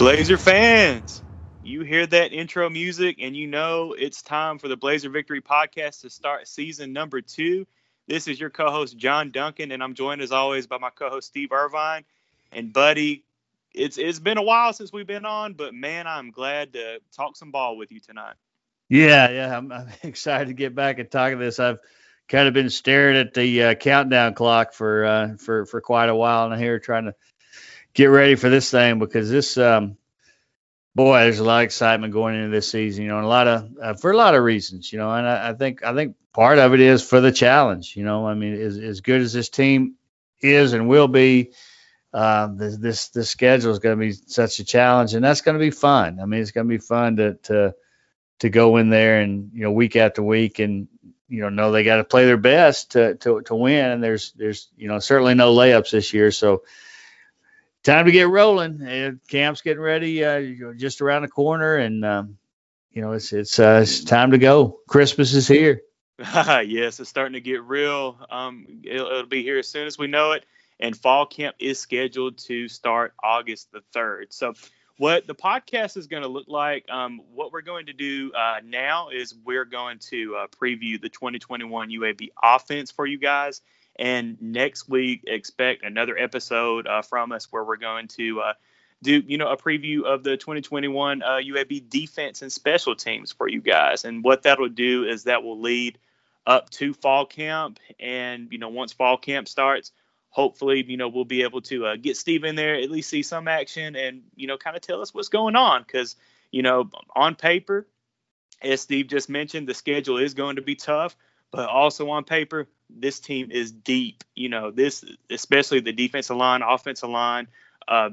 Blazer fans, you hear that intro music and you know it's time for the Blazer Victory podcast to start season number two. This is your co host, John Duncan, and I'm joined as always by my co host, Steve Irvine. And, buddy, it's it's been a while since we've been on, but man, I'm glad to talk some ball with you tonight. Yeah, yeah, I'm, I'm excited to get back and talk this. I've kind of been staring at the uh, countdown clock for uh, for for quite a while, and I'm here trying to get ready for this thing because this um boy there's a lot of excitement going into this season you know and a lot of uh, for a lot of reasons you know and I, I, think i think part of it is for the challenge you know i mean as, as good as this team is and will be uh, this this this schedule is going to be such a challenge and that's going to be fun. I mean it's going to be fun to to to go in there and you know week after week and you know know they got to play their best to, to to win and there's there's you know certainly no layups this year. So time to get rolling. And camp's getting ready, uh, just around the corner, and um, you know it's it's uh, it's time to go. Christmas is here. yes, it's starting to get real. Um, it'll, it'll, be here as soon as we know it. And fall camp is scheduled to start August the third. So, what the podcast is going to look like, um, what we're going to do uh, now is we're going to uh, preview the 2021 UAB offense for you guys and next week, expect another episode uh, from us where we're going to uh, do, you know, a preview of the 2021 uh, UAB defense and special teams for you guys. And what that'll do is that will lead up to fall camp. And, you know, once fall camp starts, hopefully, you know, we'll be able to uh, get Steve in there, at least see some action and, you know, kind of tell us what's going on. Because, you know, on paper, as Steve just mentioned, the schedule is going to be tough, but also on paper, this team is deep. You know, this especially the defensive line, offensive line, uh,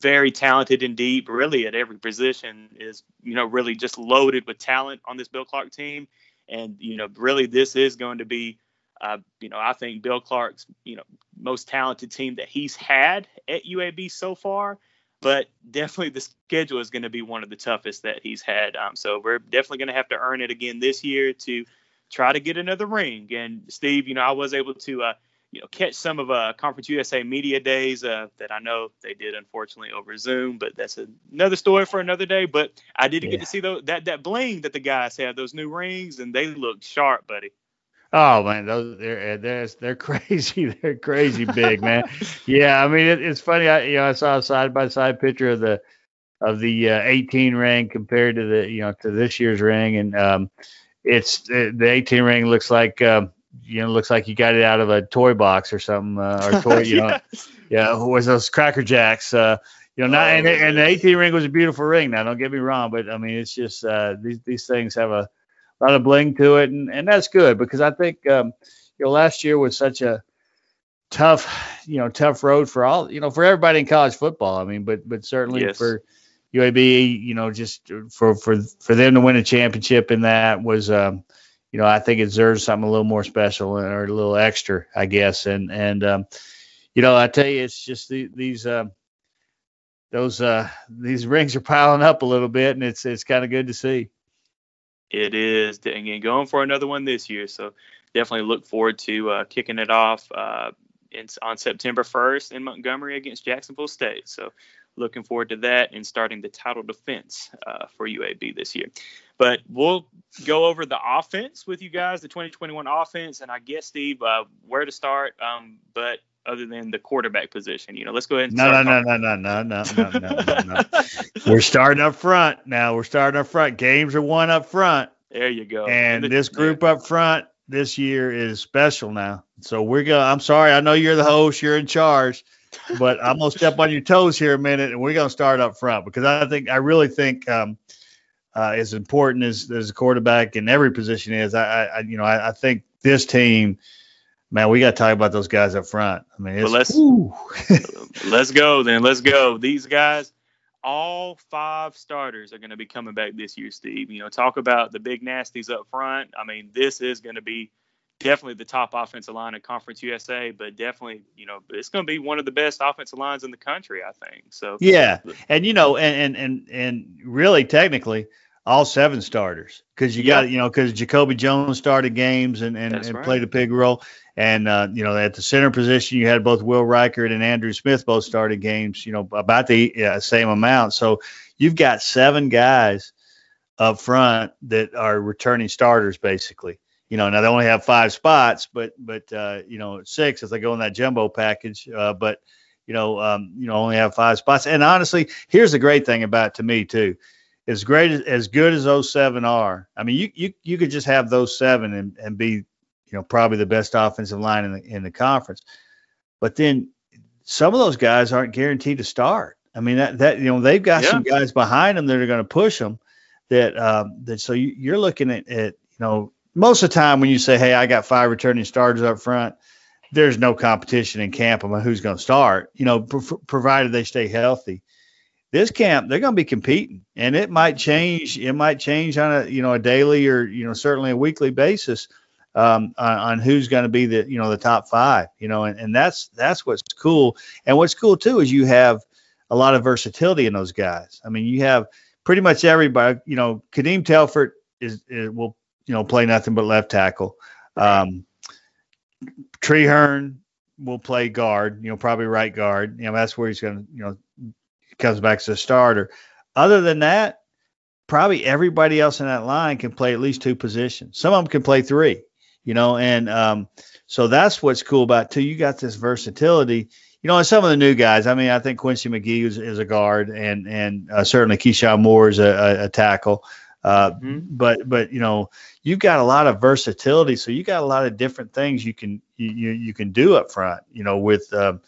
very talented and deep. Really, at every position is you know really just loaded with talent on this Bill Clark team. And you know, really, this is going to be, uh, you know, I think Bill Clark's you know most talented team that he's had at UAB so far. But definitely, the schedule is going to be one of the toughest that he's had. Um, so we're definitely going to have to earn it again this year to try to get another ring. And Steve, you know, I was able to, uh, you know, catch some of uh, Conference USA media days uh, that I know they did unfortunately over Zoom, but that's another story for another day. But I did yeah. get to see those, that that bling that the guys have, those new rings, and they look sharp, buddy. Oh man, those they're they're they're crazy. They're crazy big, man. yeah, I mean it, it's funny. I you know I saw a side by side picture of the of the uh, 18 ring compared to the you know to this year's ring, and um, it's the 18 ring looks like um, you know looks like you got it out of a toy box or something uh, or toy you know yeah was those cracker jacks uh, you know not oh, and, and, the 18 ring was a beautiful ring. Now don't get me wrong but i mean it's just uh, these these things have a lot of bling to it and and that's good because i think um, you know last year was such a tough you know tough road for all you know for everybody in college football i mean but but certainly yes. for UAB, you know, just for for for them to win a championship in that was, um, you know, I think it deserves something a little more special or a little extra, I guess. And and um, you know, I tell you, it's just the, these uh, those uh, these rings are piling up a little bit, and it's it's kind of good to see. It is, and going for another one this year. So definitely look forward to uh, kicking it off uh, in, on September 1st in Montgomery against Jacksonville State. So looking forward to that and starting the title defense uh, for UAB this year. But we'll go over the offense with you guys, the 2021 offense, and I guess Steve, uh, where to start. Um, but other than the quarterback position, you know, let's go ahead. And no, no, no, no, no, no, no, no, no, no, no. We're starting up front now. We're starting up front. Games are won up front. There you go. And, and this group yeah. up front this year is special now. So we're gonna. I'm sorry. I know you're the host. You're in charge but I'm gonna step on your toes here a minute, and we're gonna start up front because I think I really think um, uh, as important as as a quarterback in every position is, I, I you know I, I, think this team, man, we got to talk about those guys up front. I mean, well, let's let's go then. Let's go. These guys, all five starters are going to be coming back this year, Steve. You know, talk about the big nasties up front. I mean, this is going to be definitely the top offensive line in Conference USA, but definitely, you know, it's going to be one of the best offensive lines in the country, I think. So yeah, and you know, and and and, and really, technically, all seven starters because you got you know because Jacoby Jones started games and and, and right. played a big role. And uh, you know, at the center position, you had both Will Reichard and Andrew Smith both started games. You know, about the uh, same amount. So you've got seven guys up front that are returning starters, basically. You know, now they only have five spots, but but uh, you know six if they go in that jumbo package. Uh, but you know, um, you know, only have five spots. And honestly, here's the great thing about to me too. As great as, as good as those seven are, I mean, you you you could just have those seven and, and be you know, probably the best offensive line in the in the conference. But then some of those guys aren't guaranteed to start. I mean that that you know they've got yeah. some guys behind them that are going to push them. That um, that so you, you're looking at, at you know most of the time when you say hey I got five returning starters up front, there's no competition in camp about who's going to start. You know provided they stay healthy. This camp they're going to be competing, and it might change. It might change on a you know a daily or you know certainly a weekly basis um, on, on, who's going to be the you know the top five. You know, and, and that's that's what's cool. And what's cool too is you have a lot of versatility in those guys. I mean, you have pretty much everybody. You know, Kadeem Telfort is, is will you know play nothing but left tackle. Um, Treherne will play guard. You know, probably right guard. You know, that's where he's going to you know comes back as a starter. Other than that, probably everybody else in that line can play at least two positions. Some of them can play three you know, and um, so that's what's cool about too. You got this versatility, you know, and some of the new guys. I mean, I think Quincy McGee is, is a guard, and and uh, certainly Keyshawn Moore is a, a, a tackle. Uh, mm-hmm. But but you know, you've got a lot of versatility, so you got a lot of different things you can you you, you can do up front. You know, with um,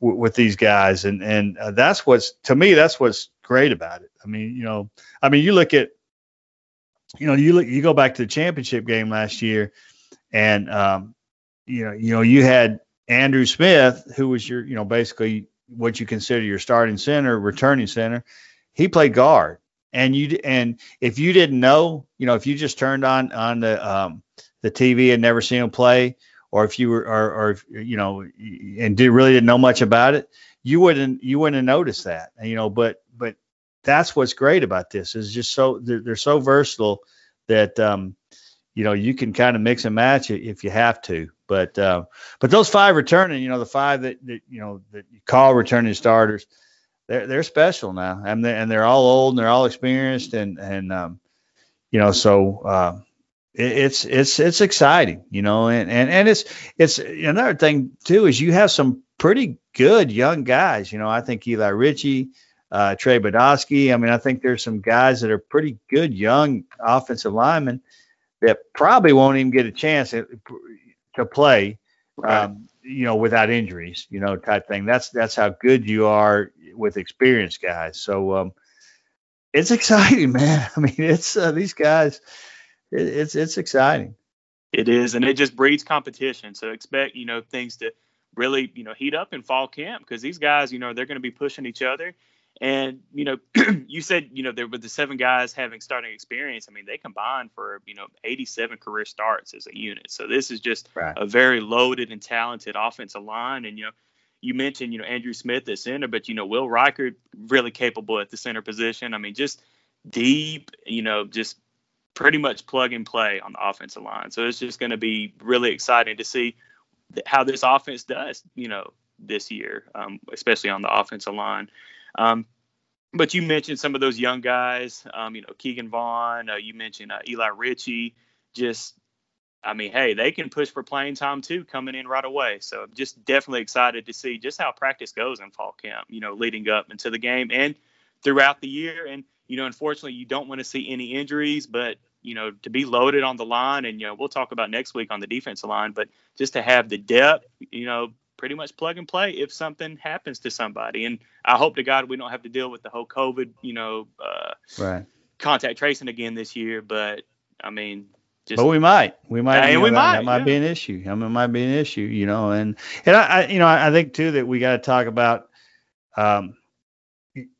w- with these guys, and and uh, that's what's to me that's what's great about it. I mean, you know, I mean, you look at you know, you look, you go back to the championship game last year and um, you know, you know, you had Andrew Smith, who was your, you know, basically what you consider your starting center, returning center. He played guard, and you and if you didn't know, you know, if you just turned on on the um, the TV and never seen him play, or if you were, or, or you know, and did really didn't know much about it, you wouldn't you wouldn't have noticed that, you know. But but that's what's great about this is just so they're, they're so versatile that um, you know, you can kind of mix and match it if you have to. But uh, but those five returning, you know, the five that, that you know that you call returning starters, they're they're special now, and they're, and they're all old and they're all experienced, and and um, you know, so uh, it, it's it's it's exciting, you know, and and and it's it's another thing too is you have some pretty good young guys. You know, I think Eli Ritchie. Uh, Trey Badowski. I mean, I think there's some guys that are pretty good young offensive linemen that probably won't even get a chance to, play, right. um, you know, without injuries, you know, type thing. That's that's how good you are with experienced guys. So um, it's exciting, man. I mean, it's uh, these guys. It, it's it's exciting. It is, and it just breeds competition. So expect you know things to really you know heat up in fall camp because these guys you know they're going to be pushing each other and you know, you said you know there were the seven guys having starting experience. I mean, they combined for you know 87 career starts as a unit. So this is just right. a very loaded and talented offensive line. And you know, you mentioned you know Andrew Smith at center, but you know Will Reichard really capable at the center position. I mean, just deep. You know, just pretty much plug and play on the offensive line. So it's just going to be really exciting to see how this offense does. You know, this year, um, especially on the offensive line. Um, but you mentioned some of those young guys, um, you know, Keegan Vaughn, uh, you mentioned uh, Eli Ritchie. Just, I mean, hey, they can push for playing time too, coming in right away. So I'm just definitely excited to see just how practice goes in fall camp, you know, leading up into the game and throughout the year. And, you know, unfortunately, you don't want to see any injuries, but, you know, to be loaded on the line, and, you know, we'll talk about next week on the defensive line, but just to have the depth, you know, pretty much plug and play if something happens to somebody. And I hope to God we don't have to deal with the whole COVID, you know, uh, right. contact tracing again this year. But I mean, just, but we might, we might, and we that, might, that might yeah. be an issue. I mean, it might be an issue, you know, and and I, I you know, I think too that we got to talk about, um,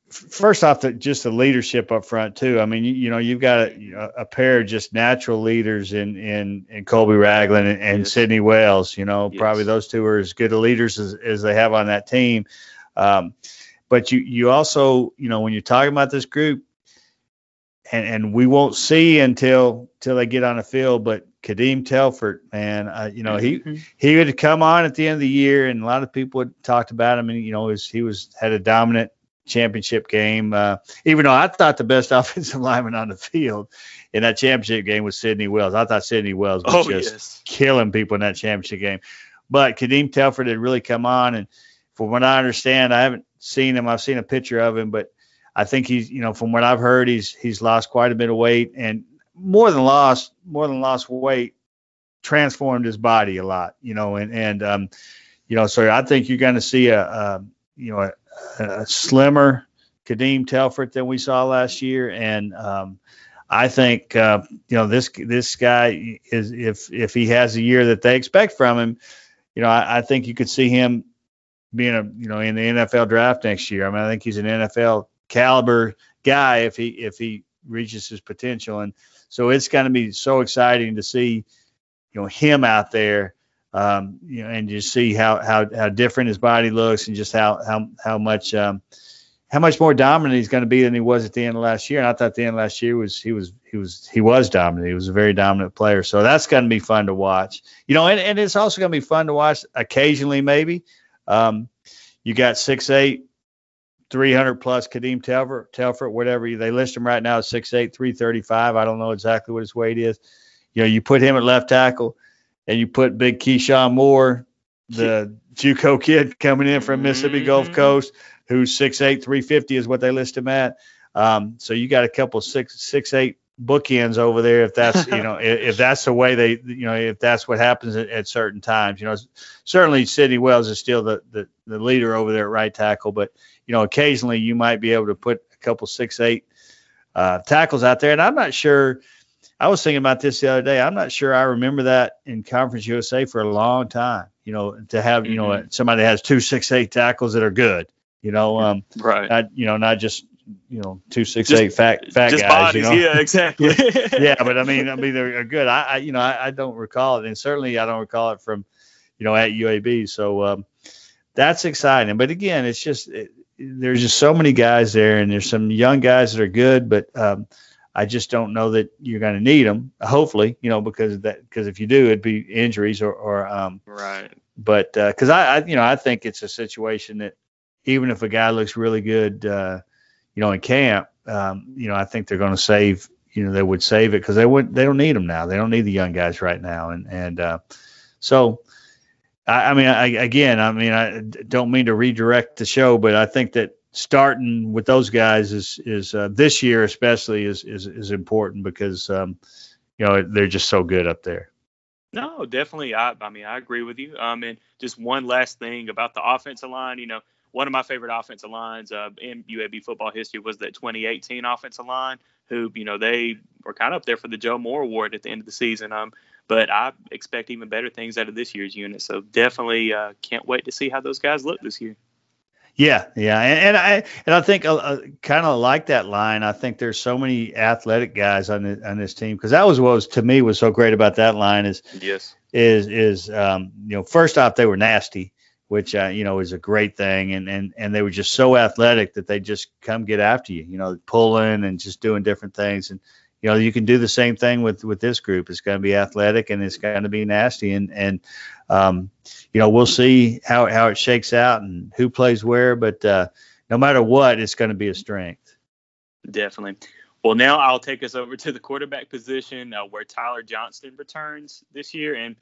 first off, the, just the leadership up front too. I mean, you, you know, you've got a, a, pair of just natural leaders in in in Colby Ragland and, and yes. Sidney Wells. You know, yes. probably those two are as good leaders as, as they have on that team. Um, but you you also, you know, when you're talking about this group, and and we won't see until till they get on the field. But Kadeem Telfort, man, uh, you know he mm-hmm. he would come on at the end of the year, and a lot of people had talked about him, and you know was, he was had a dominant championship game. Uh, even though I thought the best offensive lineman on the field in that championship game was Sidney Wells. I thought Sidney Wells was oh, just yes. killing people in that championship game. But Kadeem Telfort had really come on, and from what I understand, I haven't seen him. I've seen a picture of him, but I think he's, you know, from what I've heard, he's he's lost quite a bit of weight and more than lost, more than lost weight, transformed his body a lot, you know, and and um, you know, so I think you're going to see a, a you know a, a, slimmer Kadeem Telfort than we saw last year, and um, I think uh, you know this this guy is if if he has a year that they expect from him, you know, I, I think you could see him being a you know in the NFL draft next year. I mean, I think he's an NFL caliber guy if he if he reaches his potential. And so it's going to be so exciting to see you know him out there. Um, you know, and just see how, how how different his body looks, and just how how how much um, how much more dominant he's going to be than he was at the end of last year. And I thought the end of last year was he was he was he was dominant. He was a very dominant player. So that's going to be fun to watch. You know, and, and it's also going to be fun to watch occasionally maybe. Um, you got six eight 300 plus Kadeem Telfort, Telfort, whatever they list him right now at 6'8, 335. I don't know exactly what his weight is. You know, you put him at left tackle and you put big Keyshawn Moore, the JUCO kid coming in from Mississippi mm-hmm. Gulf Coast, who's 6'8, 350 is what they list him at. Um, so you got a couple six six eight bookends over there if that's you know if, if, that's the way they you know if that's what happens at, at, certain times you know certainly Sidney Wells is still the, the the leader over there at right tackle but you know, occasionally you might be able to put a couple six eight uh, tackles out there. And I'm not sure. I was thinking about this the other day. I'm not sure I remember that in Conference USA for a long time. You know, to have mm-hmm. you know mm-hmm. somebody that has two six eight tackles that are good. You know, um, right? Not, you know, not just you know two six just, eight fat fat guys. Bodies, you know? Yeah, exactly. yeah, but I mean, I mean they're good. I, I you know I, I, don't recall it, and certainly I don't recall it from you know at UAB. So um, that's exciting. But again, it's just it, there's just so many guys there, and there's some young guys that are good, but um, I just don't know that you're going to need them. Hopefully, you know, because that because if you do, it'd be injuries or, or um, right. But because uh, I, I, you know, I think it's a situation that even if a guy looks really good, uh, you know, in camp, um, you know, I think they're going to save. You know, they would save it because they would. They don't need them now. They don't need the young guys right now, and and uh, so I, I mean, I, again, I mean, I don't mean to redirect the show, but I think that starting with those guys is is uh, this year especially is is is important because um, you know they're just so good up there. No, definitely. I I mean I agree with you. Um, and just one last thing about the offensive line. You know, one of my favorite offensive lines uh, in UAB football history was that 2018 offensive line. Who you know they were kind of up there for the Joe Moore Award at the end of the season. Um, but I expect even better things out of this year's unit. So definitely uh, can't wait to see how those guys look this year. Yeah, yeah, and, and I and I think uh, uh kind of like that line. I think there's so many athletic guys on the, on this team because that was what was to me was so great about that line is yes is is um, you know first off they were nasty, which uh, you know is a great thing, and and and they were just so athletic that they just come get after you, you know, pulling and just doing different things, and you know you can do the same thing with with this group. It's going to be athletic and it's going to be nasty, and and um, you know we'll see how how it shakes out and who plays where, but uh, no matter what, it's going to be a strength. Definitely. Well, now I'll take us over to the quarterback position uh, where Tyler Johnston returns this year. And,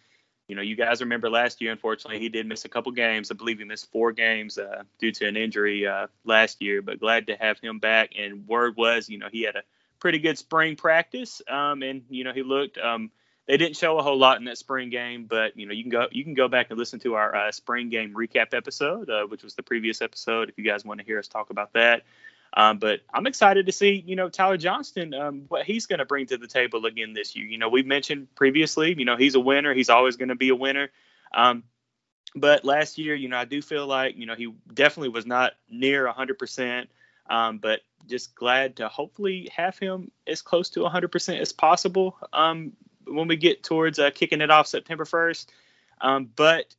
you know, you guys remember last year, unfortunately, he did miss a couple games. I believe he missed four games uh, due to an injury uh, last year, but glad to have him back. And word was, you know, he had a pretty good spring practice. Um, and you know he looked. Um, they didn't show a whole lot in that spring game, but you know you can go you can go back and listen to our uh, spring game recap episode, uh, which was the previous episode, if you guys want to hear us talk about that. Um, but I'm excited to see you know Tyler Johnston um, what he's going to bring to the table again this year. You know we mentioned previously, you know he's a winner. He's always going to be a winner. Um, but last year, you know, I do feel like, you know, he definitely was not near 100%. Um, but just glad to hopefully have him as close to 100% as possible um, when we get towards uh, kicking it off September 1st. Um, but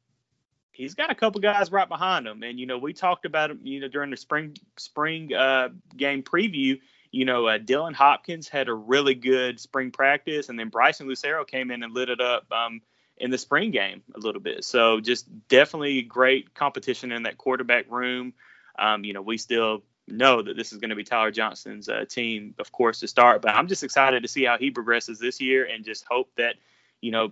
he's got a couple guys right behind him, and you know we talked about him, you know, during the spring spring uh, game preview. you know, uh, Dylan Hopkins had a really good spring practice, and then Bryson Lucero came in and lit it up um, in the spring game a little bit. So just definitely great competition in that quarterback room. Um, you know, we still know that this is going to be Tyler Johnston's uh, team, of course, to start. But I'm just excited to see how he progresses this year, and just hope that you know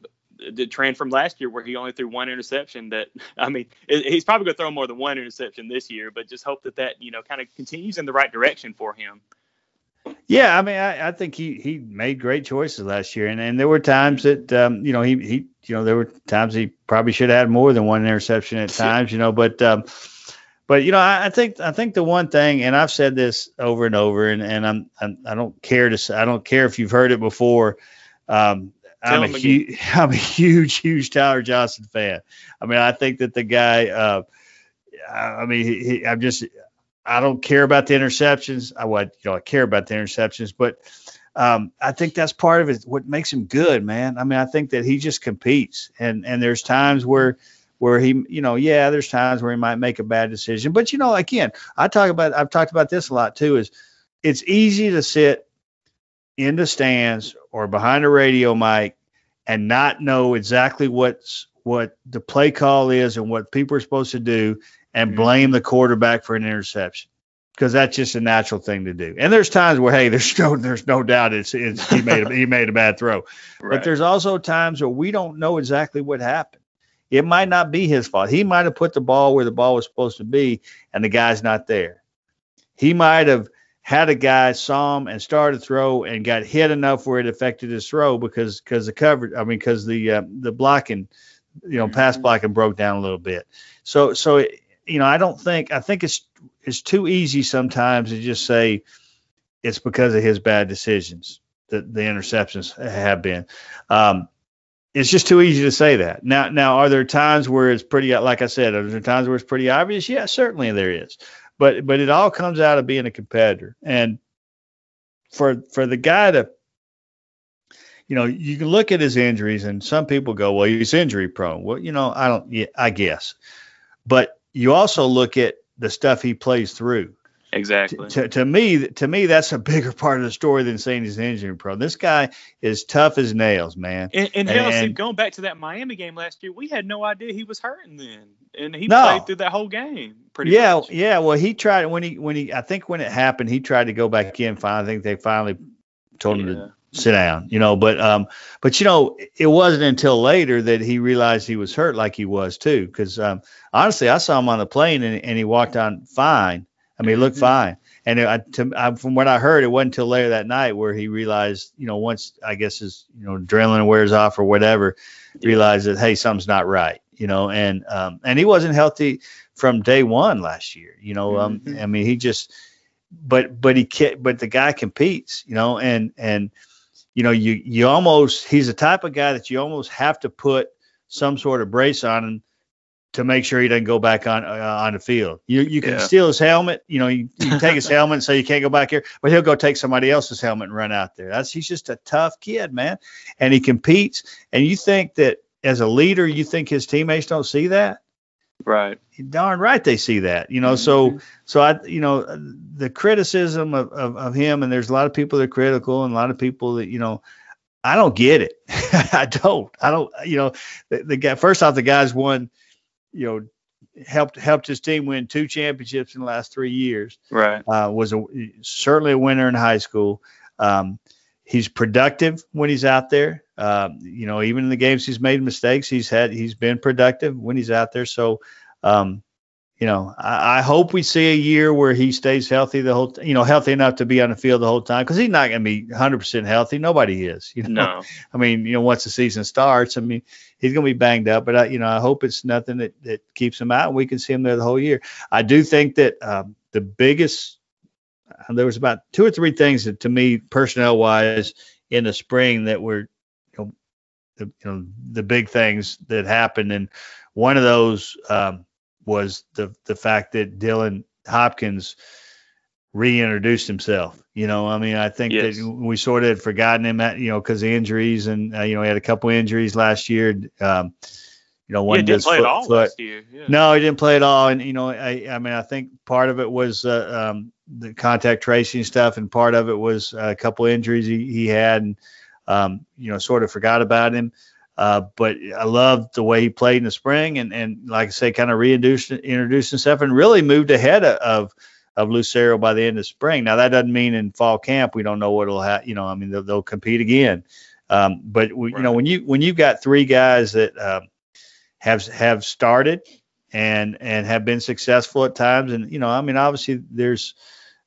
the trend from last year where he only threw one interception that i mean he's probably going to throw more than one interception this year but just hope that that you know kind of continues in the right direction for him yeah i mean i, I think he he made great choices last year and, and there were times that um, you know he he you know there were times he probably should have had more than one interception at times you know but um but you know I, I think i think the one thing and i've said this over and over and and i'm, I'm i don't care to i don't care if you've heard it before um, I'm a huge, I'm a huge, huge Tyler Johnston fan. I mean, I think that the guy, uh, I mean, he, he, I'm just, I don't care about the interceptions. I would, you know, I care about the interceptions, but um, I think that's part of it. What makes him good, man. I mean, I think that he just competes, and and there's times where where he, you know, yeah, there's times where he might make a bad decision, but you know, again, I talk about, I've talked about this a lot too. Is it's easy to sit in the stands or behind a radio mic and not know exactly what's what the play call is and what people are supposed to do and mm-hmm. blame the quarterback for an interception because that's just a natural thing to do. And there's times where hey, there's no there's no doubt it's, it's he made a, he made a bad throw. Right. But there's also times where we don't know exactly what happened. It might not be his fault. He might have put the ball where the ball was supposed to be and the guy's not there. He might have had a guy saw him and started to throw and got hit enough where it affected his throw because because the coverage I mean because the uh, the blocking you know pass mm-hmm. blocking broke down a little bit so so you know I don't think I think it's it's too easy sometimes to just say it's because of his bad decisions that the interceptions have been um, it's just too easy to say that now now are there times where it's pretty like I said are there times where it's pretty obvious yeah certainly there is but but it all comes out of being a competitor. And for for the guy to you know, you can look at his injuries and some people go, well, he's injury prone. Well, you know, I don't, yeah, I guess. But you also look at the stuff he plays through. Exactly. To, to me, to me, that's a bigger part of the story than saying he's an injury prone. This guy is tough as nails, man. And, and, and hell, see, going back to that Miami game last year, we had no idea he was hurting then, and he no. played through that whole game. Pretty yeah, much. yeah. Well, he tried when he when he I think when it happened, he tried to go back in. Finally, I think they finally told yeah. him to sit down, you know. But um, but you know, it wasn't until later that he realized he was hurt, like he was too. Because um, honestly, I saw him on the plane and, and he walked on fine I mean, he looked mm-hmm. fine. And it, to, I, from what I heard, it wasn't until later that night where he realized, you know, once I guess his, you know, adrenaline wears off or whatever, realized that hey, something's not right, you know. And um, and he wasn't healthy from day one last year, you know. Um, mm-hmm. I mean, he just, but but he can, but the guy competes, you know, and and you know, you you almost he's the type of guy that you almost have to put some sort of brace on him to make sure he doesn't go back on uh, on the field. You you can yeah. steal his helmet. You know, you, you take his helmet and say you can't go back here, but he'll go take somebody else's helmet and run out there. That's he's just a tough kid, man, and he competes. And you think that as a leader, you think his teammates don't see that? Right. Darn right they see that. You know, mm-hmm. so so I you know the criticism of, of of him, and there's a lot of people that are critical, and a lot of people that you know. I don't get it. I don't. I don't. You know, the, the guy. First off, the guy's won you know helped helped his team win two championships in the last three years. Right. Uh, was a certainly a winner in high school. Um, he's productive when he's out there. Um, you know, even in the games he's made mistakes, he's had he's been productive when he's out there. So, um, you know, I, I, hope we see a year where he stays healthy the whole, you know, healthy enough to be on the field the whole time because he's not going to be 100% healthy. Nobody is. You know, no. I mean, you know, once the season starts, I mean, he's going to be banged up, but I, you know, I hope it's nothing that, that keeps him out and we can see him there the whole year. I do think that um, the biggest, uh, there was about two or three things that to me, personnel wise, in the spring that were, you know, the, you know, the big things that happened. And one of those, um, was the the fact that Dylan Hopkins reintroduced himself. You know, I mean, I think yes. that we sort of had forgotten him at, you know, because of injuries and, uh, you know, he had a couple injuries last year. Um, you know, one yeah, didn't play foot, at all foot. last year. Yeah. No, he didn't play at all. And you know, I, I mean, I think part of it was uh, um, the contact tracing stuff, and part of it was a couple injuries he, he had, and um, you know, sort of forgot about him. Uh, but I loved the way he played in the spring, and and like I say, kind of reintroduced introduced himself, and really moved ahead of of Lucero by the end of spring. Now that doesn't mean in fall camp we don't know what it'll have. You know, I mean they'll, they'll compete again. Um, but we, right. you know when you when you've got three guys that um, have have started and and have been successful at times, and you know I mean obviously there's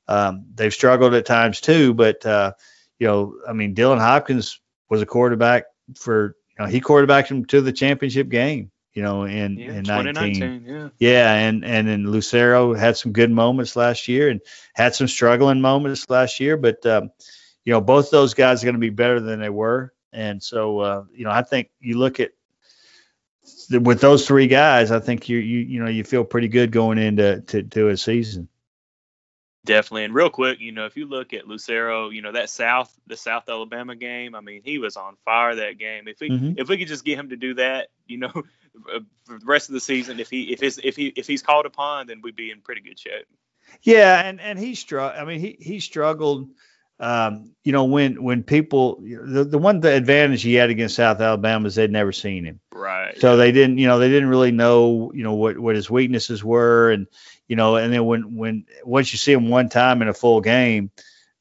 um, they've struggled at times too, but uh, you know I mean Dylan Hopkins was a quarterback for you know he quarterbacked him to the championship game you know, in yeah, in 19. Yeah. yeah, and and then Lucero had some good moments last year and had some struggling moments last year, but um, you know, both those guys are going to be better than they were, and so uh, you know, I think you look at with those three guys, I think you you you know you feel pretty good going into to, to a season. Definitely. And real quick, you know, if you look at Lucero, you know, that South, the South Alabama game, I mean, he was on fire that game. If we mm-hmm. if we could just get him to do that, you know, for the rest of the season, if he if his if he if he's called upon, then we'd be in pretty good shape. Yeah, and and he struggled. I mean, he he struggled. Um, you know, when when people the the one the advantage he had against South Alabama is they'd never seen him. Right. So they didn't, you know, they didn't really know, you know, what what his weaknesses were, and you know, and then when when once you see him one time in a full game,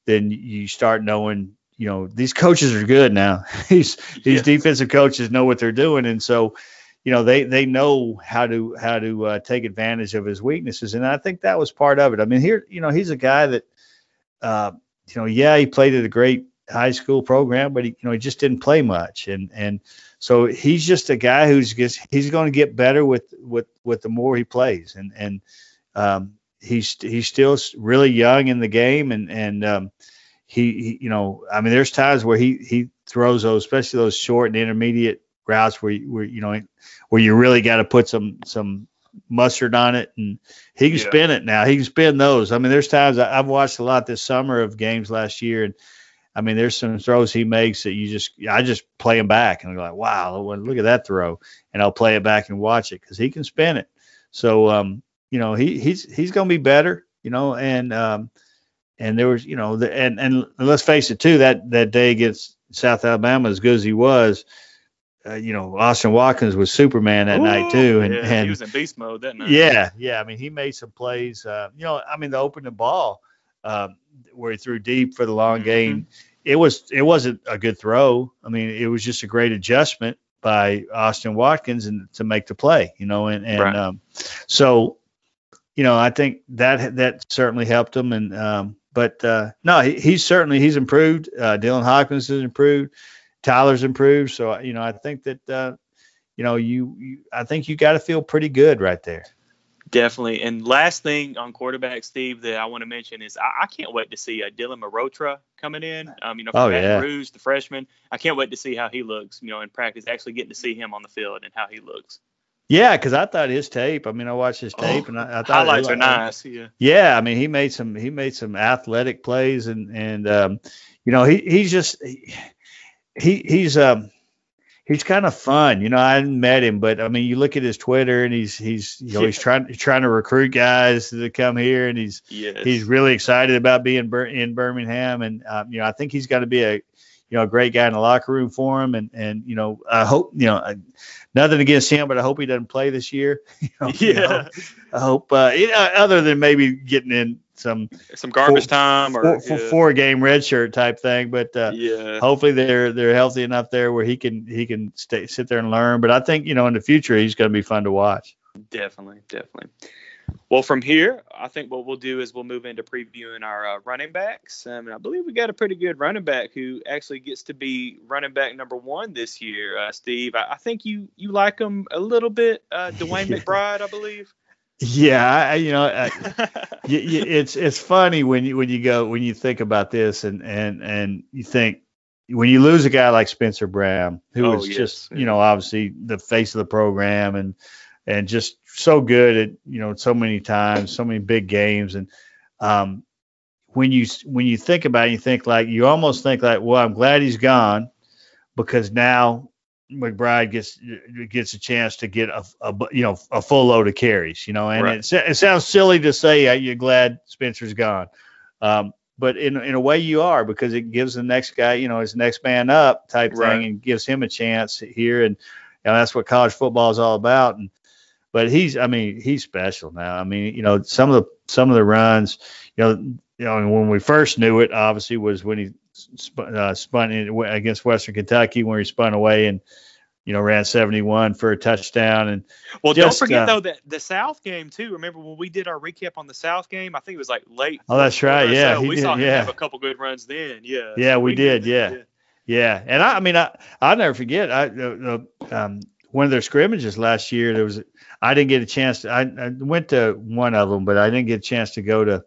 then you start knowing, you know, these coaches are good now. these these defensive coaches know what they're doing, and so, you know, they they know how to how to uh, take advantage of his weaknesses, and I think that was part of it. I mean, here, you know, he's a guy that, uh, you know, yeah, he played at a great high school program, but he, you know, he just didn't play much, and and so he's just a guy who's just he's going to get better with with with the more he plays, and and um, he's he's still really young in the game, and and um, he, he, you know I mean there's times where he he throws those especially those short and intermediate routes where you, where you know where you really got to put some some mustard on it. And he can yeah. spin it now. He can spin those. I mean there's times I, have watched a lot this summer of games last year. And i mean there's some throws he makes that you just i just play him back and i'm like wow look at that throw. And i'll play it back and watch it because he can spin it. So um you know, he he's he's going to be better, you know, and um, and there was, you know, the, and and let's face it too, that that day against South Alabama, as good as he was, uh, you know, Austin Watkins was Superman that Ooh, night too, and, yeah, and he was in beast mode that night. Yeah, yeah. I mean, he made some plays. Uh, you know, I mean, the opening ball uh, where he threw deep for the long mm-hmm. game, it was it wasn't a good throw. I mean, it was just a great adjustment by Austin Watkins and to make the play. You know, and and right. um, so you know, I think that that certainly helped him. And um, but uh, no, he, he's certainly he's improved. Uh, Dylan Hopkins has improved. Tyler's improved. So you know, I think that uh, you know you, you I think you got to feel pretty good right there. Definitely. And last thing on quarterback, Steve, that I want to mention is I, I can't wait to see uh, Dylan Marotra coming in. Um, you know, from oh, Baton yeah. Rouge, the freshman. I can't wait to see how he looks. You know, in practice, actually getting to see him on the field and how he looks. Yeah, because I thought his tape. I mean, I watched his tape, oh, and I, I thought highlights are nice. Yeah. Yeah, I mean, he made some he made some athletic plays, and and um, you know, he he's just he, he's um he's kind of fun. You know, I hadn't met him, but I mean, you look at his Twitter, and he's he's you know yeah. he's trying trying to recruit guys to come here, and he's yes. he's really excited about being in Birmingham, and um, you know, I think he's going to be a you know, a great guy in the locker room for him. And, and, you know, I hope, you know, I, nothing against him, but I hope he doesn't play this year. you know, yeah. You know, I hope, uh, other than maybe getting in some, some garbage four, time or four, yeah. four game red shirt type thing. But, uh, yeah, hopefully they're, they're healthy enough there where he can, he can stay, sit there and learn. But I think, you know, in the future, he's going to be fun to watch. Definitely. Definitely. Well, from here, I think what we'll do is we'll move into previewing our uh, running backs. Um, and I believe we got a pretty good running back who actually gets to be running back number one this year. Uh, Steve, I, I, think you you like him a little bit. Uh, DeWayne McBride, I believe. Yeah, I, you know, I, you, you, it's it's funny when you when you go when you think about this and and and you think when you lose a guy like Spencer Brown, who oh, was yes. just you know obviously the face of the program and and just so good at you know so many times, so many big games, and um, when you when you think about it, you think like you almost think like, well, I'm glad he's gone because now McBride gets gets a chance to get a, a you know a full load of carries, you know, and right. it, it sounds silly to say you're glad Spencer's gone, um, but in in a way you are because it gives the next guy, you know, his next man up type right. thing, and gives him a chance here, and you know, that's what college football is all about. And but he's, I mean, he's special now. I mean, you know, some of the some of the runs, you know, you know, when we first knew it, obviously was when he spun, uh, spun in, against Western Kentucky when he spun away and you know ran 71 for a touchdown and well just, don't forget uh, though that the South game too. Remember when we did our recap on the South game? I think it was like late. Oh, that's right. Yeah, so. we did, saw him yeah. have a couple good runs then. Yeah. Yeah, we, we, did. Yeah. yeah. yeah. and I, I mean, I I'll never forget. I uh, um, one of their scrimmages last year. There was I didn't get a chance. To, I, I went to one of them, but I didn't get a chance to go to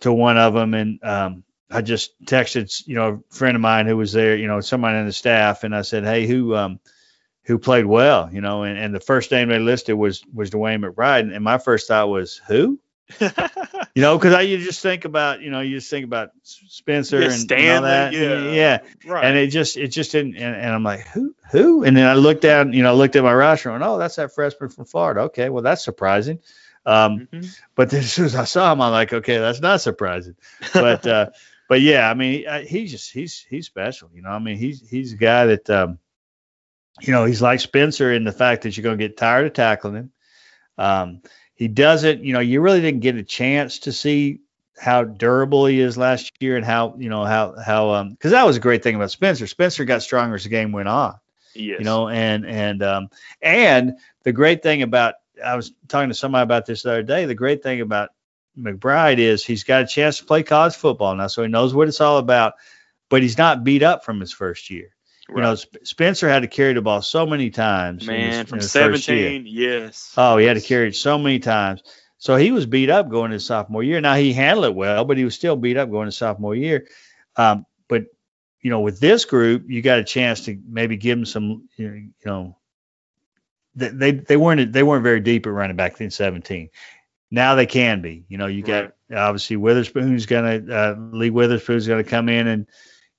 to one of them, and um, I just texted, you know, a friend of mine who was there, you know, someone in the staff, and I said, hey, who um, who played well, you know, and, and the first name they listed was was DeWayne McBride, and my first thought was who, you know, because I you just think about, you know, you just think about Spencer yeah, and, Stanley, and all that, yeah, yeah, right. and it just it just didn't, and, and, I'm like, who who, and then I looked down, you know, I looked at my roster, and oh, that's that freshman from Florida. Okay, well that's surprising. Um, mm-hmm. But as soon as I saw him, I'm like, okay, that's not surprising. But uh, but yeah, I mean, he's just he's he's special. You know, I mean, he's he's a guy that um, you know he's like Spencer in the fact that you're going to get tired of tackling him. Um, he doesn't, you know, you really didn't get a chance to see how durable he is last year and how you know how how um because that was a great thing about Spencer. Spencer got stronger as the game went on. Yes. You know, and and um and the great thing about I was talking to somebody about this the other day. The great thing about McBride is he's got a chance to play college football now, so he knows what it's all about. But he's not beat up from his first year. Right. You know, Spencer had to carry the ball so many times. Man, his, from 17, yes. Oh, he had to carry it so many times. So he was beat up going into sophomore year. Now he handled it well, but he was still beat up going into sophomore year. Um, but you know, with this group, you got a chance to maybe give him some, you know, they they weren't they weren't very deep at running back in 17. Now they can be. You know, you got right. obviously Witherspoon's gonna uh, Lee Witherspoon's gonna come in and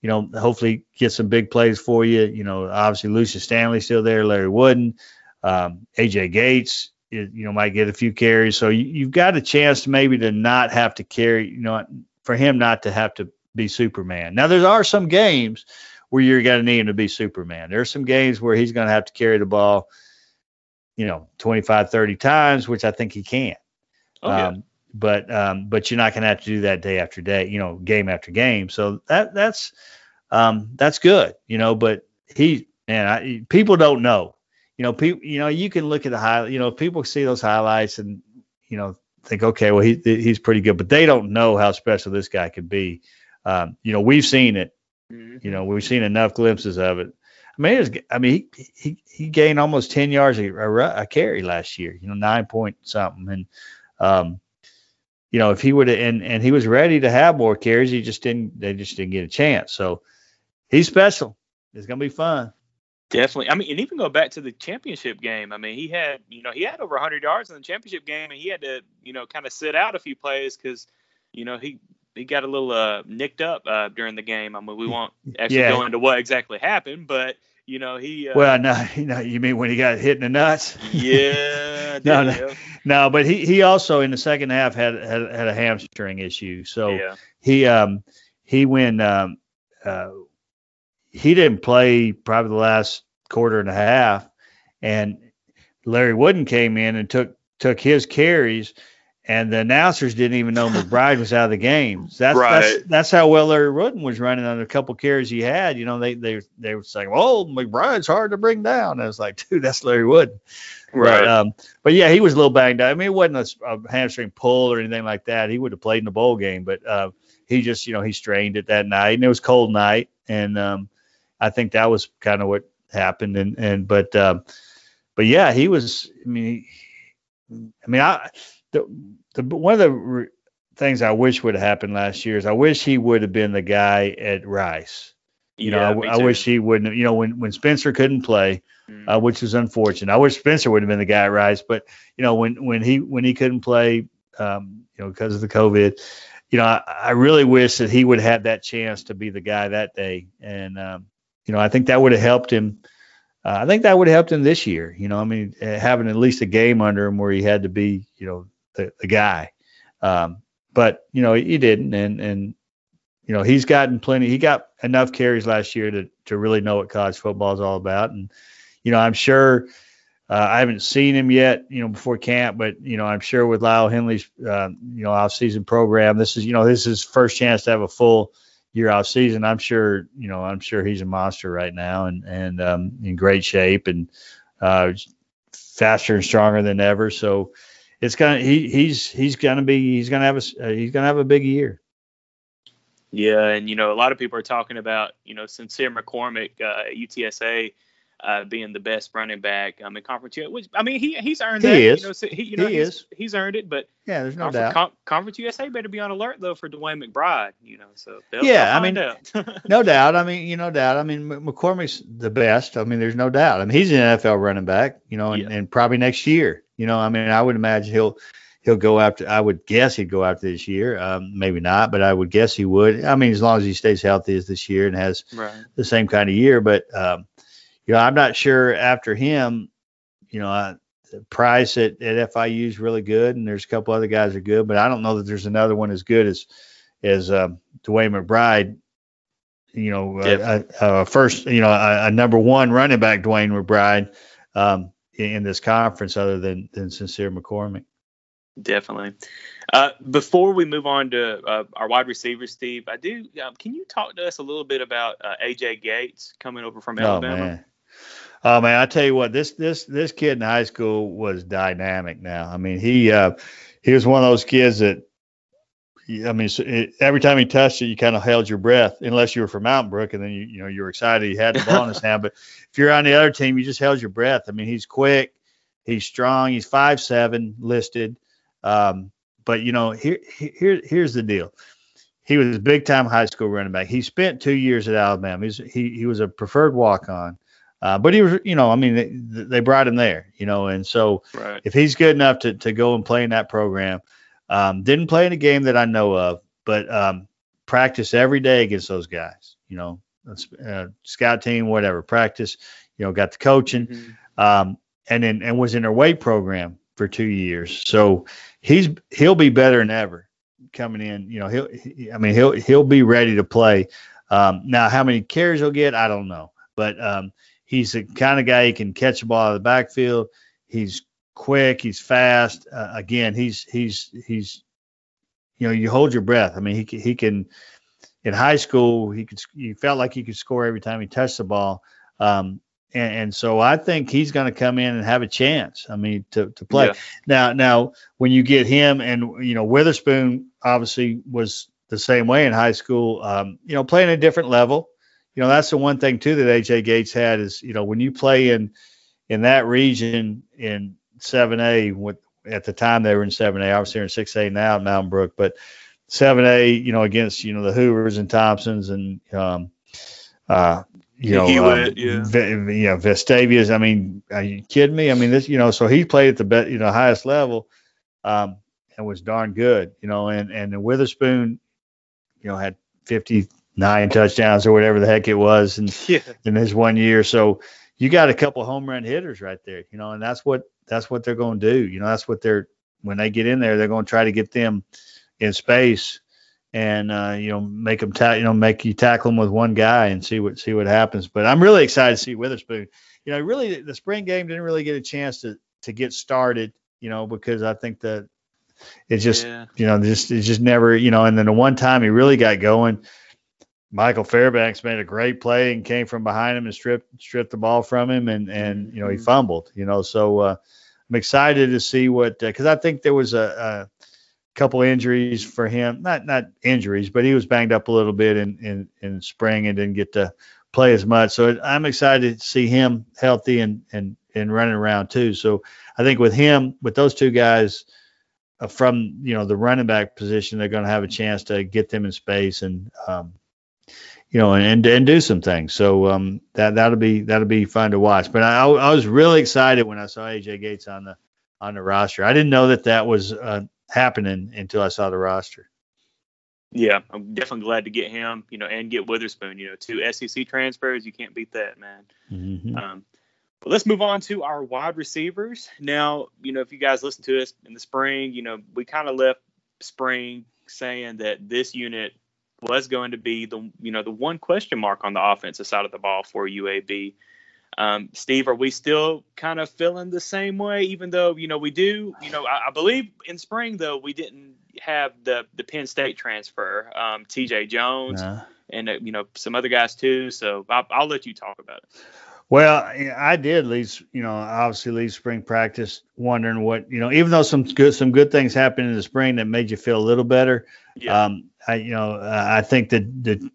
you know hopefully get some big plays for you. You know, obviously Lucius Stanley's still there, Larry Wooden, um, AJ Gates. You know, might get a few carries. So you, you've got a chance to maybe to not have to carry. You know, for him not to have to be Superman. Now there are some games where you're going to need him to be Superman. There are some games where he's going to have to carry the ball you know 25 30 times which i think he can oh, yeah. um, but um, but you're not going to have to do that day after day you know game after game. So that that's um, that's good you know but he man I, people don't know. You know people you know you can look at the high you know people see those highlights and you know think okay well he he's pretty good but they don't know how special this guy could be. Um, you know we've seen it. Mm-hmm. you know we've seen enough glimpses of it. I mean, was, I mean, he, he he gained almost ten yards a, a, a, carry last year. You know, nine point something, and um, you know, if he would and and he was ready to have more carries, he just didn't. They just didn't get a chance. So he's special. It's gonna be fun. Definitely. I mean, and even go back to the championship game. I mean, he had, you know, he had over 100 yards in the championship game, and he had to, you know, kind of sit out a few plays because, you know, he he got a little uh, nicked up uh, during the game. I mean, we won't actually yeah. go into what exactly happened, but you know he. Uh, well, no, you know, you mean when he got hit in the nuts? Yeah. no, no, no, but he he also in the second half had had, had a hamstring issue, so yeah. he um he went um uh he didn't play probably the last quarter and a half, and Larry Wooden came in and took took his carries and the announcers didn't even know McBride was out of the game. That's right. that's, that's how well Larry Wooden was running on a couple carries he had. You know, they they they were saying, "Oh, McBride's hard to bring down." And I was like, "Dude, that's Larry Wooden." Right. But, um, but yeah, he was a little banged up. I mean, it wasn't a, a hamstring pull or anything like that. He would have played in the bowl game, but uh, he just, you know, he strained it that night, and it was cold night, and um, I think that was kind of what happened. And and but um, but yeah, he was. I mean, I mean, I the, the one of the re- things I wish would have happened last year is I wish he would have been the guy at Rice. You yeah, know, I, I, wish he wouldn't. You know, when when Spencer couldn't play, mm. uh, which was unfortunate. I wish Spencer would have been the guy at Rice, but you know, when when he when he couldn't play, um, you know, because of the COVID, you know, I, I really wish that he would have had that chance to be the guy that day, and um, you know, I think that would have helped him uh, I think that would have helped him this year. You know, I mean, uh, having at least a game under him where he had to be, you know, the, the guy. Um, but you know, he didn't, and and you know, he's gotten plenty. He got enough carries last year to to really know what college football is all about, and you know, I'm sure. Uh, I haven't seen him yet, you know, before camp, but you know, I'm sure with Lyle Henley's, uh, you know, off-season program, this is, you know, this is his first chance to have a full year off season. I'm sure, you know, I'm sure he's a monster right now and and um, in great shape and uh, faster and stronger than ever. So it's gonna he he's he's gonna be he's gonna have a uh, he's gonna have a big year. Yeah, and you know a lot of people are talking about you know Sincere McCormick uh, UTSA uh, being the best running back um, in conference. Which I mean, he he's earned he that. Is. You know, so he, you know, he he's, is. He's earned it, but yeah, there's no conference, doubt. Con- conference USA better be on alert though for DeWayne McBride. You know, so yeah, I mean, no doubt. I mean, you no doubt. I mean, McCormick's the best. I mean, there's no doubt. I mean, he's an NFL running back. You know, and, yeah. and probably next year. You know, I mean, I would imagine he'll he'll go after. I would guess he'd go after this year. Um, maybe not, but I would guess he would. I mean, as long as he stays healthy as this year and has right. the same kind of year. But um, you know, I'm not sure after him. You know, uh, Price at, at FIU is really good, and there's a couple other guys that are good, but I don't know that there's another one as good as as um, DeWayne McBride. You know, uh, uh, first, you know, a, a, number one running back, DeWayne McBride, um, in, this conference, other than than Sincere McCormick. Definitely. Uh, before we move on to uh, our wide receiver, Steve, I do. Um, can you talk to us a little bit about uh, AJ Gates coming over from Alabama? Oh man. Oh man, I tell you what, this this this kid in high school was dynamic. Now, I mean, he uh, he was one of those kids that, I mean, every time he touched it, you kind of held your breath, unless you were from Mountain Brook, and then you you know you were excited he had the ball in his hand. But if you're on the other team, you just held your breath. I mean, he's quick, he's strong, he's five seven listed. Um, but you know, here, here, here's the deal. He was a big time high school running back. He spent two years at Alabama. He's, he he was a preferred walk on, uh, but he was, you know, I mean, they, they brought him there, you know, and so right. if he's good enough to to go and play in that program, um, didn't play in a game that I know of, but um, practice every day against those guys, you know, uh, scout team, whatever, practice, you know, got the coaching, mm-hmm. um, and then and was in their weight program for two years. So he's he'll be better than ever coming in. You know, he'll he, I mean he'll he'll be ready to play. Um, now how many carries he'll get, I don't know, but um, he's the kind of guy he can catch the ball out of the backfield. He's quick, he's fast. Uh, again, he's he's he's you know you hold your breath. I mean he he can. In high school, he could. He felt like he could score every time he touched the ball. Um, and, and so I think he's going to come in and have a chance. I mean, to, to play Yeah. now. Now, when you get him, and you know, Witherspoon obviously was the same way in high school. Um, you know, playing a different level. You know, that's the one thing too that AJ Gates had is you know when you play in in that region in 7A, with at the time they were in 7A, obviously they're in 6A now at Mountain Brook, but 7A, you know, against you know the Hoovers and Thompsons and um, uh, you know, Hewitt, uh, yeah. You know, Vestavia's. I mean, are you kidding me? I mean, this, you know, so he played at the best, you know, highest level, um, and was darn good, you know, and and the Witherspoon, you know, had 59 touchdowns or whatever the heck it was, and Yeah. in his one year. So you got a couple home run hitters right there, you know, and that's what that's what they're going to do. You know, that's what they're when they get in there, they're going to try to get them in space and uh, you know make them ta- you know make you tackle them with one guy and see what see what happens. But I'm really excited to see Witherspoon. You know, really the spring game didn't really get a chance to to get started. You know, because I think that it just Yeah. you know just it just never you know. And then the one time he really got going, Michael Fairbanks made a great play and came from behind him and stripped stripped the ball from him and and you know he Mhm. fumbled. You know, so uh, I'm excited to see what because I think there was a, a couple injuries for him. Not not injuries, but he was banged up a little bit in in, in spring and didn't get to play as much. So I'm excited to see him healthy and and and running around too. So I think with him, with those two guys uh, from you know the running back position, they're going to have a chance to get them in space and um, you know and and do some things. So um, that that'll be that'll be fun to watch. But I I was really excited when I saw AJ Gates on the on the roster. I didn't know that that was uh, happening until I saw the roster. Yeah, I'm definitely glad to get him, you know, and get Witherspoon, you know, two SEC transfers. You can't beat that, man. Mm-hmm. Um, let's move on to our wide receivers. Now, you know, if you guys listen to us in the spring, you know, we kind of left spring saying that this unit was going to be the you know the one question mark on the offensive side of the ball for UAB. Um, Steve, are we still kind of feeling the same way? Even though you know we do, you know, I, I believe in spring though we didn't have the the Penn State transfer, um, T.J. Jones, nah. and uh, you know some other guys too. So I'll, I'll let you talk about it. Well, I did leave, you know, obviously leave spring practice wondering what, you know, even though some good some good things happened in the spring that made you feel a little better. Yeah. Um, I, you know, uh, I think that the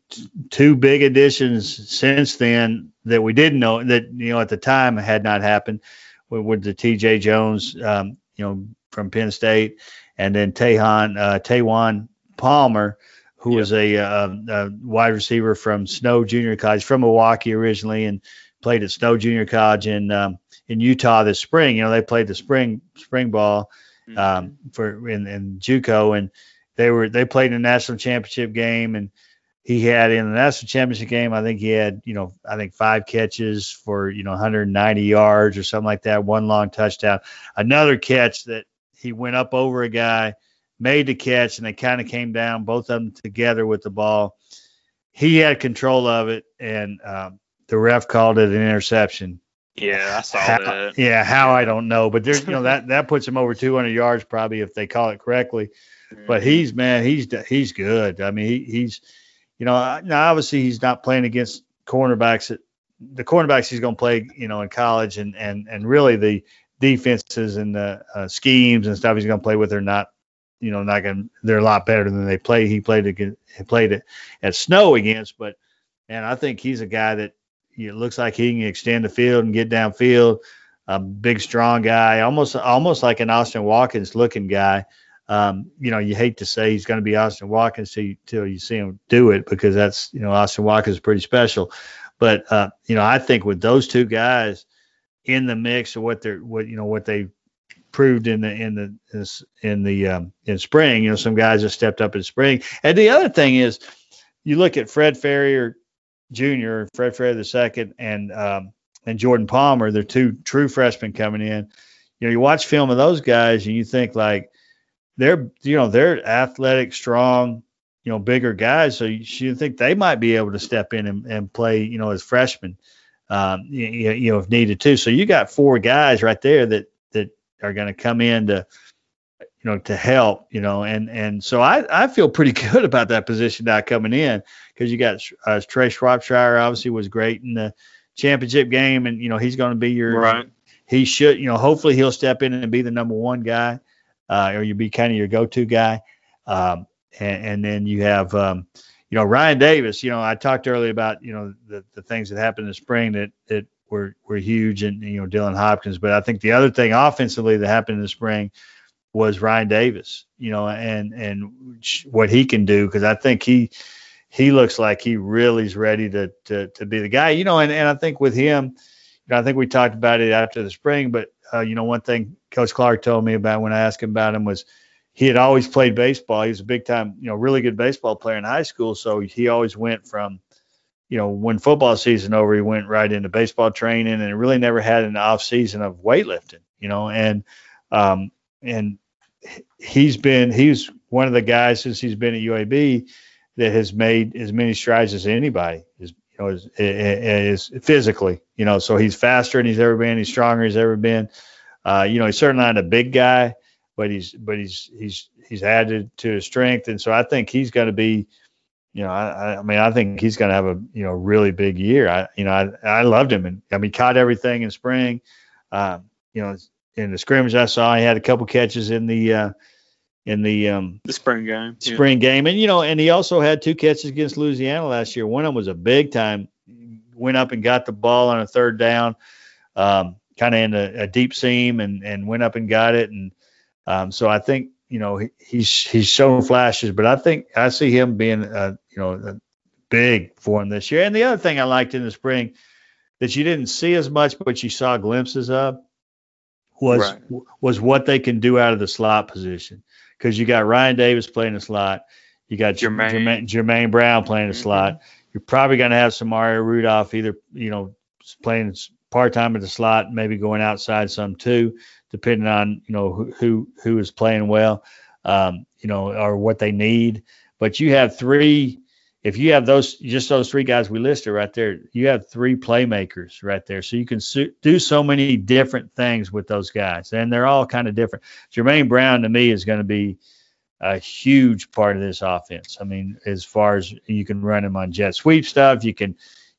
two big additions since then that we didn't know that you know at the time had not happened were, were the T.J. Jones, um, you know, from Penn State, and then Tehan uh, Taywan Palmer, who yep. was a, uh, a, wide receiver from Snow Junior College from Milwaukee originally, and played at Snow Junior College in um, in Utah this spring. You know, they played the spring spring ball mm-hmm. um, for in, in JUCO, and they were they played in the national championship game, and he had in the national championship game, I think he had you know I think five catches for you know 190 yards or something like that, one long touchdown, another catch that he went up over a guy, made the catch, and they kind of came down both of them together with the ball. He had control of it, and um, the ref called it an interception. Yeah, I saw how, that. Yeah, how I don't know, but there's you know that that puts him over 200 yards probably if they call it correctly. But mm-hmm. he's man, he's he's good. I mean, he, he's you know now obviously he's not playing against cornerbacks that the cornerbacks he's going to play you know in college and and and really the defenses and the uh, schemes and stuff he's going to play with are not you know not going they're a lot better than they play he played against he played it at snow against but and I think he's a guy that it looks like he can extend the field and get downfield. A big, strong guy, almost almost like an Austin Watkins looking guy. Um, you know, you hate to say he's going to be Austin Watkins till you, till you see him do it because that's you know Austin Watkins is pretty special. But uh, you know, I think with those two guys in the mix of what they're what you know what they proved in the in the in the um, in spring, you know, some guys have stepped up in spring. And the other thing is, you look at Fred Farrior Jr., Fred Fred the second, and um, and Jordan Palmer, they're two true freshmen coming in. You know, you watch film of those guys and you think like they're you know they're athletic, strong, you know, bigger guys. So you, you think they might be able to step in and, and play, you know, as freshmen, um, you, you know, if needed to. So you got four guys right there that that are going to come in to you know, to help, you know, and and so I I feel pretty good about that position now coming in because you got uh, Trea Shropshire obviously was great in the championship game, and you know he's going to be your right. He should, you know, hopefully he'll step in and be the number one guy, uh, or you be kind of your go-to guy. Um, and, and, then you have, um, you know, Ryan Davis. You know, I talked earlier about you know the the things that happened in the spring that that were were huge, and you know Dylan Hopkins. But I think the other thing offensively that happened in the spring was Ryan Davis, you know, and and what he can do because I think he he looks like he really is ready to to to be the guy, you know, and and I think with him, you know, I think we talked about it after the spring, but uh, you know, one thing Coach Clark told me about when I asked him about him was he had always played baseball. He was a big time, you know, really good baseball player in high school, so he always went from you know, when football season over, he went right into baseball training and really never had an off season of weightlifting, you know, and um, and he's been he's one of the guys since he's been at UAB that has made as many strides as anybody is you know is, is, physically you know so he's faster than he's ever been he's stronger than he's ever been. Uh, you know he's certainly not a big guy but he's but he's he's he's added to his strength. And so I think he's going to be you know I, I mean I think he's going to have a you know really big year. I you know I I loved him and I mean caught everything in spring. Um, you know in the scrimmage I saw, he had a couple catches in the uh, in the um, the spring game. Spring yeah. game, and you know, and he also had two catches against Louisiana last year. One of them was a big time. Went up and got the ball on a third down, um, kind of in a, a, deep seam, and and went up and got it. And um, so I think you know he, he's he's shown flashes, but I think I see him being uh, you know big for him this year. And the other thing I liked in the spring that you didn't see as much, but you saw glimpses of was right. was what they can do out of the slot position because you got Ryan Davis playing the slot, you got Jermaine, Jermaine, Jermaine Brown playing the mm-hmm. slot. You're probably going to have some Mario Rudolph either you know playing part time at the slot, maybe going outside some too, depending on you know who who, who is playing well, um, you know, or what they need. But you have three. If you have those, just those three guys we listed right there, you have three playmakers right there. So you can su- do so many different things with those guys, and they're all kind of different. Jermaine Brown to me is going to be a huge part of this offense. I mean, as far as you can run him on jet sweep stuff, you can,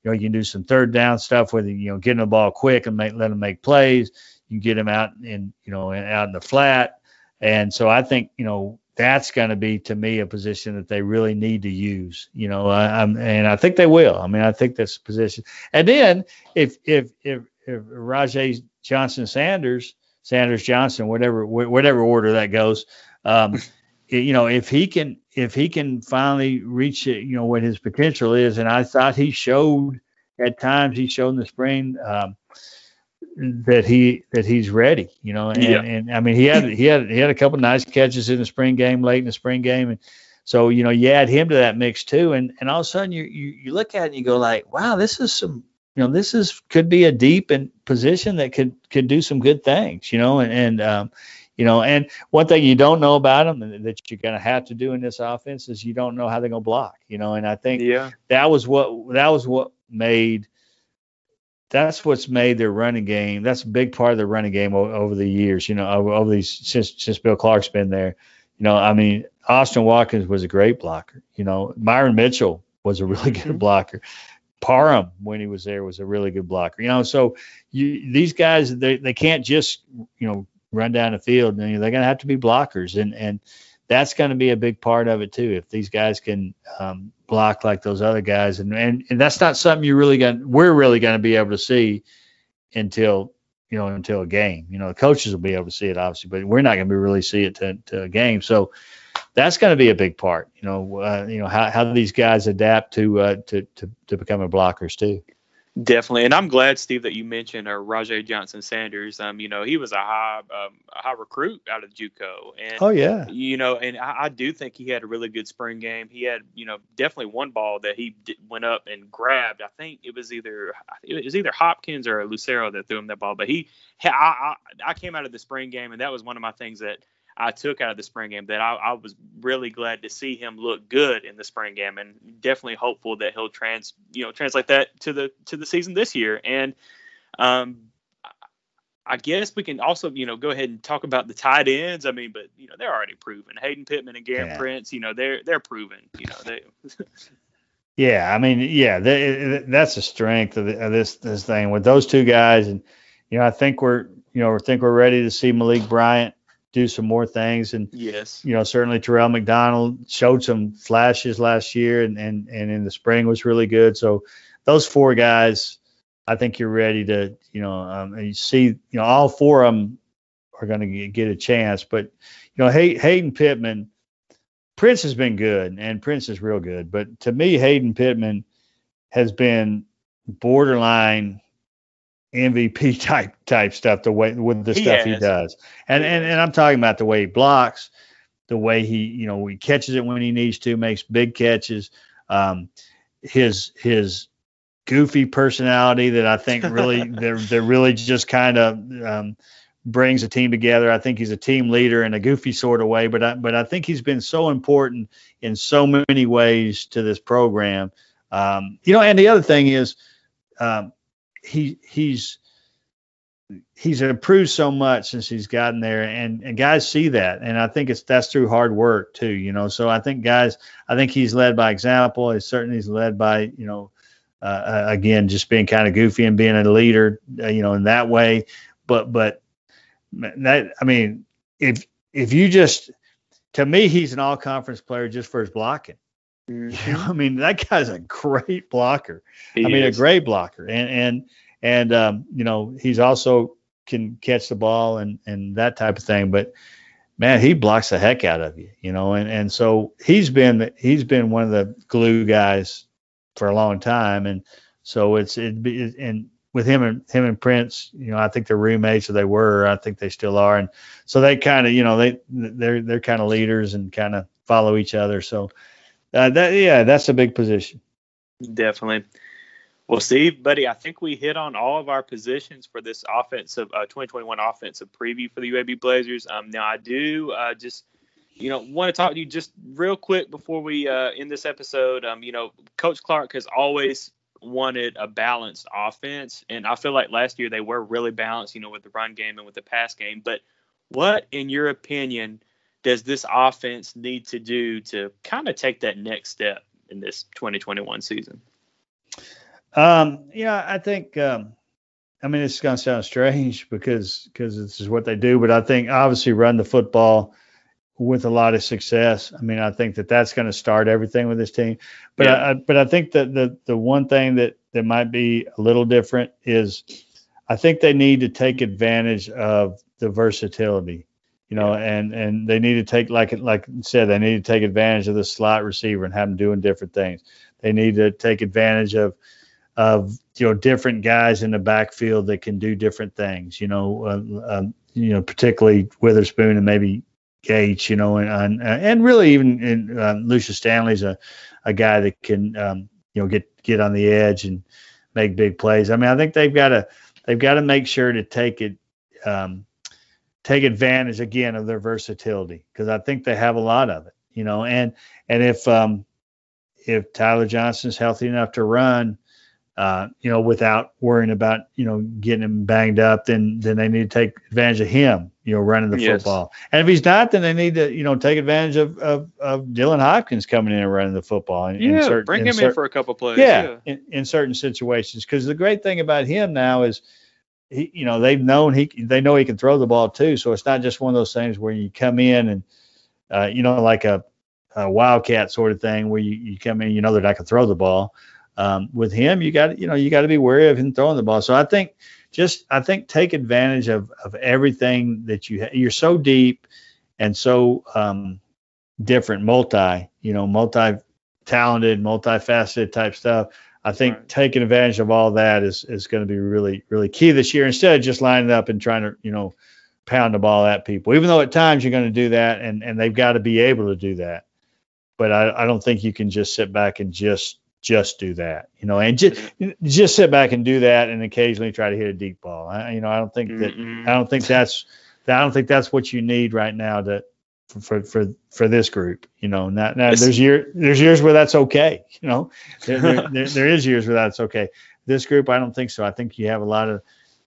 you know, you can do some third down stuff with you know getting the ball quick and make, let him make plays. You can get him out in you know out in the flat, and so I think you know that's going to be to me a position that they really need to use. You know, I, and I think they will. I mean, I think that's a position. And then if if if, if Rajay Johnson Sanders Sanders Johnson whatever whatever order that goes. Um, you know, if he can if he can finally reach it, you know what his potential is, and I thought he showed at times he showed in the spring um, that he that he's ready. You know, and, yeah. and I mean he had he had he had a couple nice catches in the spring game, late in the spring game, and so you know you add him to that mix too, and and all of a sudden you you, you look at it and you go like, wow, this is some you know this is could be a deep and position that could could do some good things. You know, and and um, you know, and one thing you don't know about them that you're going to have to do in this offense is you don't know how they're going to block, you know, and I think yeah. that was what that was what made that's what's made their running game. That's a big part of the running game over, over the years, you know, over, over, these since since Bill Clark's been there. You know, I mean, Austin Watkins was a great blocker. You know, Myron Mitchell was a really good mm-hmm. blocker. Parham, when he was there, was a really good blocker. You know, so you these guys they they can't just you know run down the field. And they're going to have to be blockers, and and that's going to be a big part of it too. If these guys can um, block like those other guys, and and, and that's not something you really got. We're really going to be able to see until you know until a game. You know, the coaches will be able to see it obviously, but we're not going to be really see it to, to a game. So that's going to be a big part. You know, uh, you know how how these guys adapt to uh, to to to becoming blockers too. Definitely, and I'm glad, Steve, that you mentioned uh, Rajay Johnson Sanders. Um, you know, he was a high, um, a high recruit out of JUCO, and oh yeah, you know, and I, I, do think he had a really good spring game. He had, you know, definitely one ball that he d- went up and grabbed. I think it was either it was either Hopkins or Lucero that threw him that ball, but he, I, I, I came out of the spring game, and that was one of my things that I took out of the spring game that I, I, was really glad to see him look good in the spring game and definitely hopeful that he'll trans you know translate that to the to the season this year. And um I guess we can also you know go ahead and talk about the tight ends. I mean but you know they're already proven. Hayden Pittman and Garrett yeah. Prince you know they're they're proven you know they yeah I mean yeah they, that's the strength of, the, of this this thing with those two guys. And you know I think we're you know I think we're ready to see Malik Bryant do some more things. And yes, you know, certainly Terrell McDonald showed some flashes last year, and and and in the spring was really good. So those four guys, I think you're ready to, you know, um, and you see, you know, all four of them are going to get a chance. But you know, Hay- Hayden Pittman, Prince has been good, and Prince is real good. But to me, Hayden Pittman has been borderline MVP type type stuff. The way with the he stuff has. he does, and and and I'm talking about the way he blocks, the way he you know he catches it when he needs to, makes big catches. Um, his his goofy personality that I think really they're they're really just kind of um, brings a team together. I think he's a team leader in a goofy sort of way, but I, but I think he's been so important in so many ways to this program. Um, you know, and the other thing is. Um, he he's he's improved so much since he's gotten there and, and guys see that and i think it's that's through hard work too you know so i think guys i think he's led by example he's certainly he's led by you know uh, uh again just being kind of goofy and being a leader uh, you know in that way but but that i mean if if you just to me he's an all conference player just for his blocking Mm-hmm. You know, I mean, that guy's a great blocker. He I mean, is. a great blocker, and and and um, you know, he's also can catch the ball and and that type of thing. But man, he blocks the heck out of you, you know. And and so he's been he's been one of the glue guys for a long time, and so it's it and with him and him and Prince, you know, I think they're roommates or they were, I think they still are, and so they kind of, you know, they they're they're kind of leaders and kind of follow each other. So uh, that yeah, that's a big position. Definitely. Well, Steve, buddy, I think we hit on all of our positions for this offensive uh, 2021 offensive preview for the UAB Blazers. Um, now, I do uh, just, you know, want to talk to you just real quick before we uh, end this episode. Um, you know, Coach Clark has always wanted a balanced offense, and I feel like last year they were really balanced, you know, with the run game and with the pass game. But what, in your opinion, does this offense need to do to kind of take that next step in this 2021 season? Um, yeah, I think. Um, I mean, it's going to sound strange because because this is what they do, but I think obviously run the football with a lot of success. I mean, I think that that's going to start everything with this team. But yeah. I, but I think that the the one thing that that might be a little different is I think they need to take advantage of the versatility. You know, yeah. and and they need to take like like I said, they need to take advantage of the slot receiver and have them doing different things. They need to take advantage of of you know different guys in the backfield that can do different things. You know, uh, um, you know particularly Witherspoon and maybe Gates. You know, and and, and really even in, um, Lucius Stanley's a a guy that can um, you know get get on the edge and make big plays. I mean, I think they've got to they've got to make sure to take it. Um, take advantage again of their versatility because I think they have a lot of it, you know. And and if um, if Tyler Johnston's healthy enough to run, uh, you know, without worrying about, you know, getting him banged up, then then they need to take advantage of him, you know, running the yes. football. And if he's not, then they need to, you know, take advantage of of, of Dylan Hopkins coming in and running the football. In, yeah, in certain, bring in him in for a couple plays. Yeah, yeah. In, in certain situations, because the great thing about him now is. He, you know, they've known he, they know he can throw the ball too. So it's not just one of those things where you come in and, uh, you know, like a, a wildcat sort of thing where you, you come in, you know that I can throw the ball um, with him, you got you know you got to be wary of him throwing the ball. So I think just I think take advantage of of everything that you ha- you're so deep and so um, different, multi you know multi talented, multifaceted type stuff. I think right. taking advantage of all that is is going to be really really key this year. Instead of just lining up and trying to you know pound the ball at people, even though at times you're going to do that, and and they've got to be able to do that. But I, I don't think you can just sit back and just just do that, you know, and just just sit back and do that, and occasionally try to hit a deep ball. I, you know, I don't think that mm I don't think that's I don't think that's what you need right now to for for for this group. You know, now, now there's year there's years where that's okay. You know, there, there, there, there is years where that's okay. This group, I don't think so. I think you have a lot of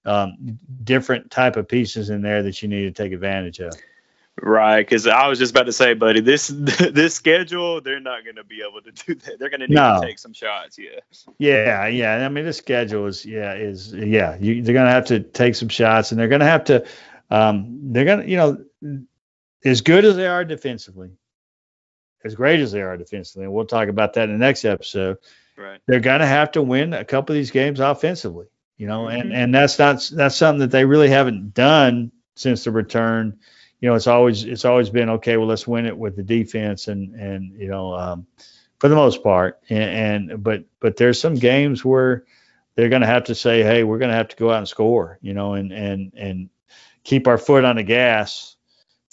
um, different type of pieces in there that you need to take advantage of. Right, because I was just about to say, buddy, this this schedule, they're not going to be able to do that. They're going to need no. to take some shots. Yeah. Yeah, yeah. I mean, the schedule is, yeah, is, yeah. You, they're going to have to take some shots, and they're going to have to, um, they're going to, you know, as good as they are defensively, as great as they are defensively, and we'll talk about that in the next episode. Right. They're going to have to win a couple of these games offensively, you know, mm-hmm. and and that's not that's something that they really haven't done since the return you know, it's always it's always been okay. Well, let's win it with the defense, and and you know, um, for the most part. And, and but but there's some games where they're going to have to say, hey, we're going to have to go out and score, you know, and and and keep our foot on the gas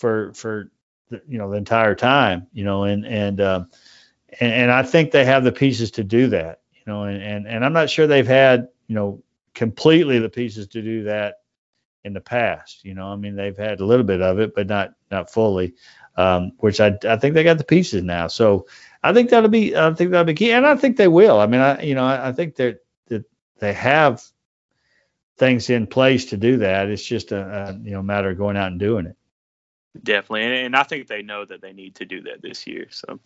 for for the, you know the entire time, you know, and and uh, and, and I think they have the pieces to do that, you know, and and and I'm not sure they've had you know completely the pieces to do that in the past. You know, I mean, they've had a little bit of it, but not not fully. Um, which I I think they got the pieces now. So I think that'll be I think that'll be key, and I think they will. I mean, I you know I, I think that that they have things in place to do that. It's just a, a you know matter of going out and doing it. Definitely, and, and, I think they know that they need to do that this year. So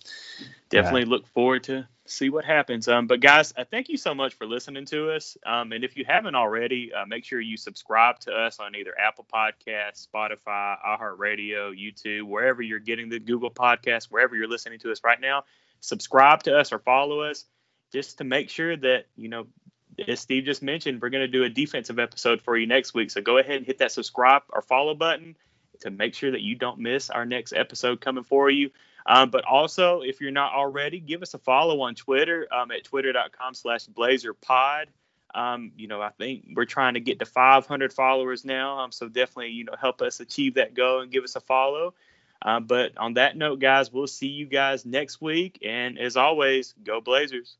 definitely right. look forward to see what happens. Um, but guys, uh, thank you so much for listening to us. Um, and if you haven't already, uh, make sure you subscribe to us on either Apple Podcasts, Spotify, iHeartRadio, YouTube, wherever you're getting the Google Podcast, wherever you're listening to us right now. Subscribe to us or follow us just to make sure that you know as Steve just mentioned, we're going to do a defensive episode for you next week. So go ahead and hit that subscribe or follow button to make sure that you don't miss our next episode coming for you. Um, but also, if you're not already, give us a follow on Twitter um, at twitter.com slash blazerpod. Um, you know, I think we're trying to get to 500 followers now. Um, so definitely, you know, help us achieve that goal and give us a follow. Um, but on that note, guys, we'll see you guys next week. And as always, go Blazers.